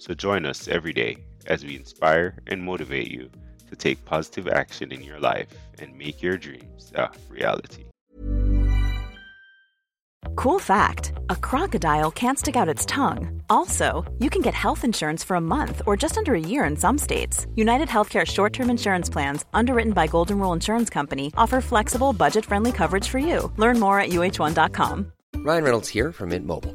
So join us every day as we inspire and motivate you to take positive action in your life and make your dreams a reality. Cool fact a crocodile can't stick out its tongue. Also, you can get health insurance for a month or just under a year in some states. United Healthcare short term insurance plans, underwritten by Golden Rule Insurance Company, offer flexible, budget friendly coverage for you. Learn more at uh1.com. Ryan Reynolds here from Mint Mobile.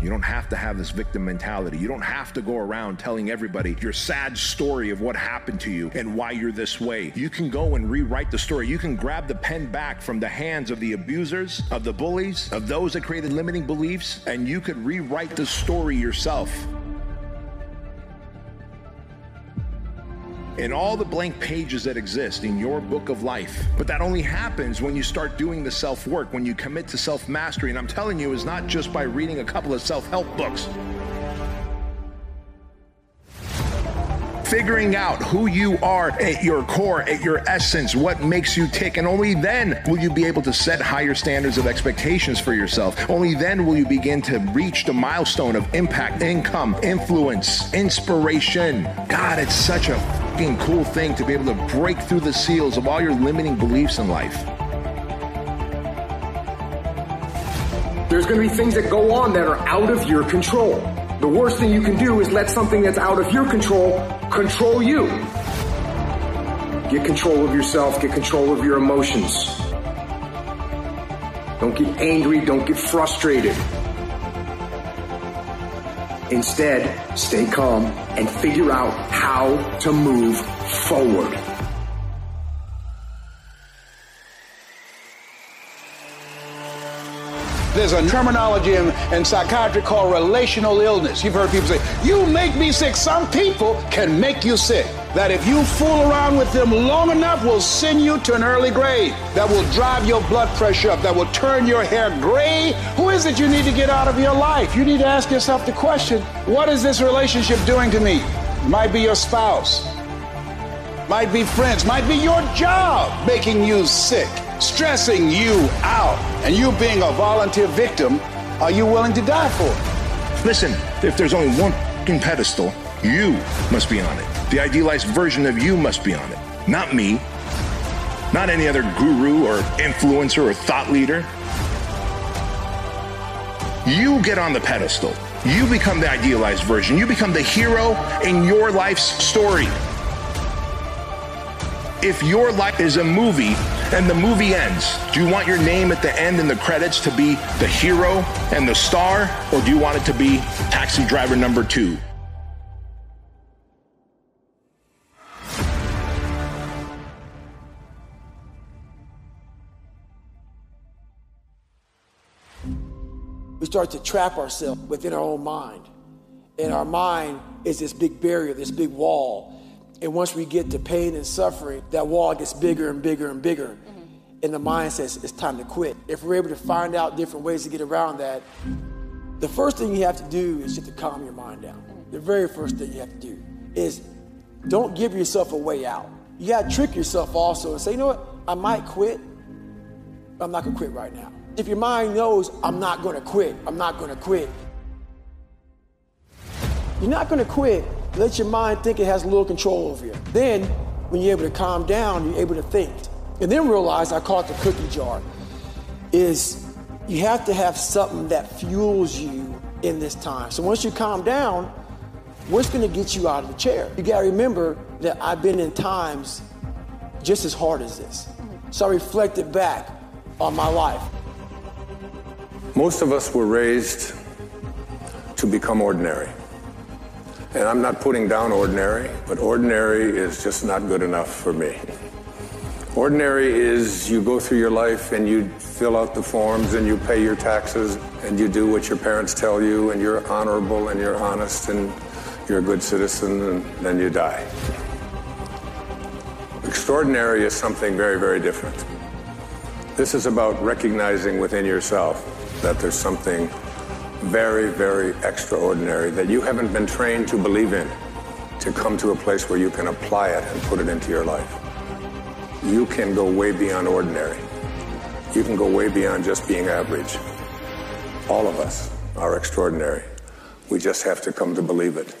You don't have to have this victim mentality. You don't have to go around telling everybody your sad story of what happened to you and why you're this way. You can go and rewrite the story. You can grab the pen back from the hands of the abusers, of the bullies, of those that created limiting beliefs, and you could rewrite the story yourself. In all the blank pages that exist in your book of life. But that only happens when you start doing the self work, when you commit to self mastery. And I'm telling you, is not just by reading a couple of self help books. Figuring out who you are at your core, at your essence, what makes you tick. And only then will you be able to set higher standards of expectations for yourself. Only then will you begin to reach the milestone of impact, income, influence, inspiration. God, it's such a fucking cool thing to be able to break through the seals of all your limiting beliefs in life. There's going to be things that go on that are out of your control. The worst thing you can do is let something that's out of your control control you. Get control of yourself, get control of your emotions. Don't get angry, don't get frustrated. Instead, stay calm and figure out how to move forward. There's a terminology in, in psychiatry called relational illness. You've heard people say, You make me sick. Some people can make you sick. That if you fool around with them long enough will send you to an early grave. That will drive your blood pressure up. That will turn your hair gray. Who is it you need to get out of your life? You need to ask yourself the question What is this relationship doing to me? It might be your spouse, might be friends, might be your job making you sick stressing you out, and you being a volunteer victim, are you willing to die for it? Listen, if there's only one pedestal, you must be on it. The idealized version of you must be on it. Not me. Not any other guru or influencer or thought leader. You get on the pedestal. You become the idealized version. You become the hero in your life's story. If your life is a movie and the movie ends, do you want your name at the end in the credits to be the hero and the star, or do you want it to be taxi driver number two? We start to trap ourselves within our own mind. And our mind is this big barrier, this big wall and once we get to pain and suffering, that wall gets bigger and bigger and bigger. Mm-hmm. And the mind says it's time to quit. If we're able to find out different ways to get around that, the first thing you have to do is just to calm your mind down. The very first thing you have to do is don't give yourself a way out. You got to trick yourself also and say, you know what, I might quit, but I'm not going to quit right now. If your mind knows, I'm not going to quit, I'm not going to quit, you're not going to quit let your mind think it has a little control over you. Then, when you're able to calm down, you're able to think. And then realize, I call it the cookie jar, is you have to have something that fuels you in this time. So once you calm down, what's going to get you out of the chair? You got to remember that I've been in times just as hard as this. So I reflected back on my life. Most of us were raised to become ordinary. And I'm not putting down ordinary, but ordinary is just not good enough for me. Ordinary is you go through your life and you fill out the forms and you pay your taxes and you do what your parents tell you and you're honorable and you're honest and you're a good citizen and then you die. Extraordinary is something very, very different. This is about recognizing within yourself that there's something very, very extraordinary that you haven't been trained to believe in to come to a place where you can apply it and put it into your life. You can go way beyond ordinary. You can go way beyond just being average. All of us are extraordinary. We just have to come to believe it.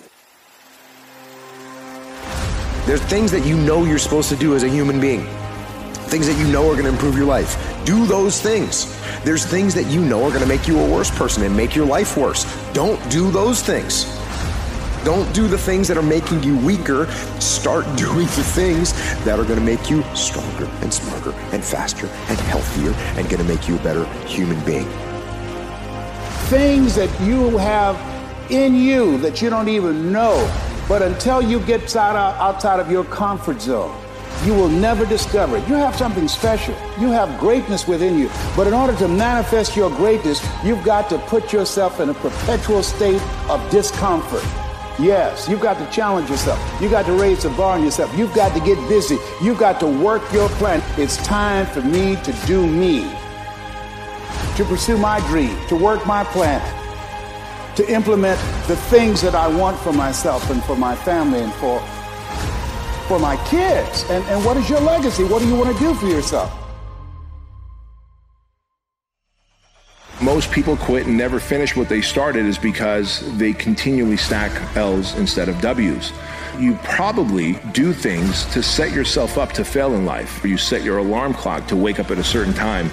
There's things that you know you're supposed to do as a human being, things that you know are going to improve your life. Do those things. There's things that you know are going to make you a worse person and make your life worse. Don't do those things. Don't do the things that are making you weaker. Start doing the things that are going to make you stronger and smarter and faster and healthier and going to make you a better human being. Things that you have in you that you don't even know, but until you get out, outside of your comfort zone, you will never discover it. You have something special. You have greatness within you. But in order to manifest your greatness, you've got to put yourself in a perpetual state of discomfort. Yes, you've got to challenge yourself. You've got to raise the bar on yourself. You've got to get busy. You've got to work your plan. It's time for me to do me, to pursue my dream, to work my plan, to implement the things that I want for myself and for my family and for for my kids? And, and what is your legacy? What do you want to do for yourself? Most people quit and never finish what they started is because they continually stack L's instead of W's. You probably do things to set yourself up to fail in life. You set your alarm clock to wake up at a certain time,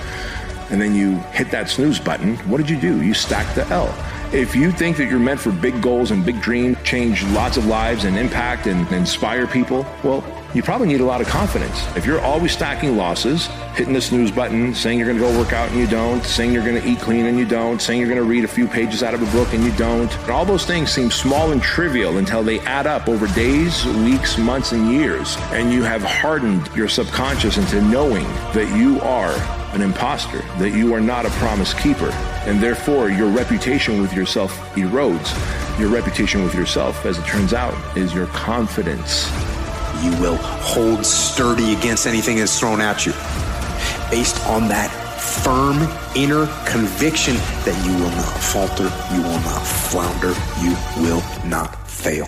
and then you hit that snooze button. What did you do? You stacked the L. If you think that you're meant for big goals and big dreams, change lots of lives and impact and inspire people, well, you probably need a lot of confidence. If you're always stacking losses, hitting the snooze button, saying you're going to go work out and you don't, saying you're going to eat clean and you don't, saying you're going to read a few pages out of a book and you don't, all those things seem small and trivial until they add up over days, weeks, months, and years. And you have hardened your subconscious into knowing that you are an imposter, that you are not a promise keeper, and therefore your reputation with yourself erodes. Your reputation with yourself, as it turns out, is your confidence. You will hold sturdy against anything that's thrown at you based on that firm inner conviction that you will not falter, you will not flounder, you will not fail.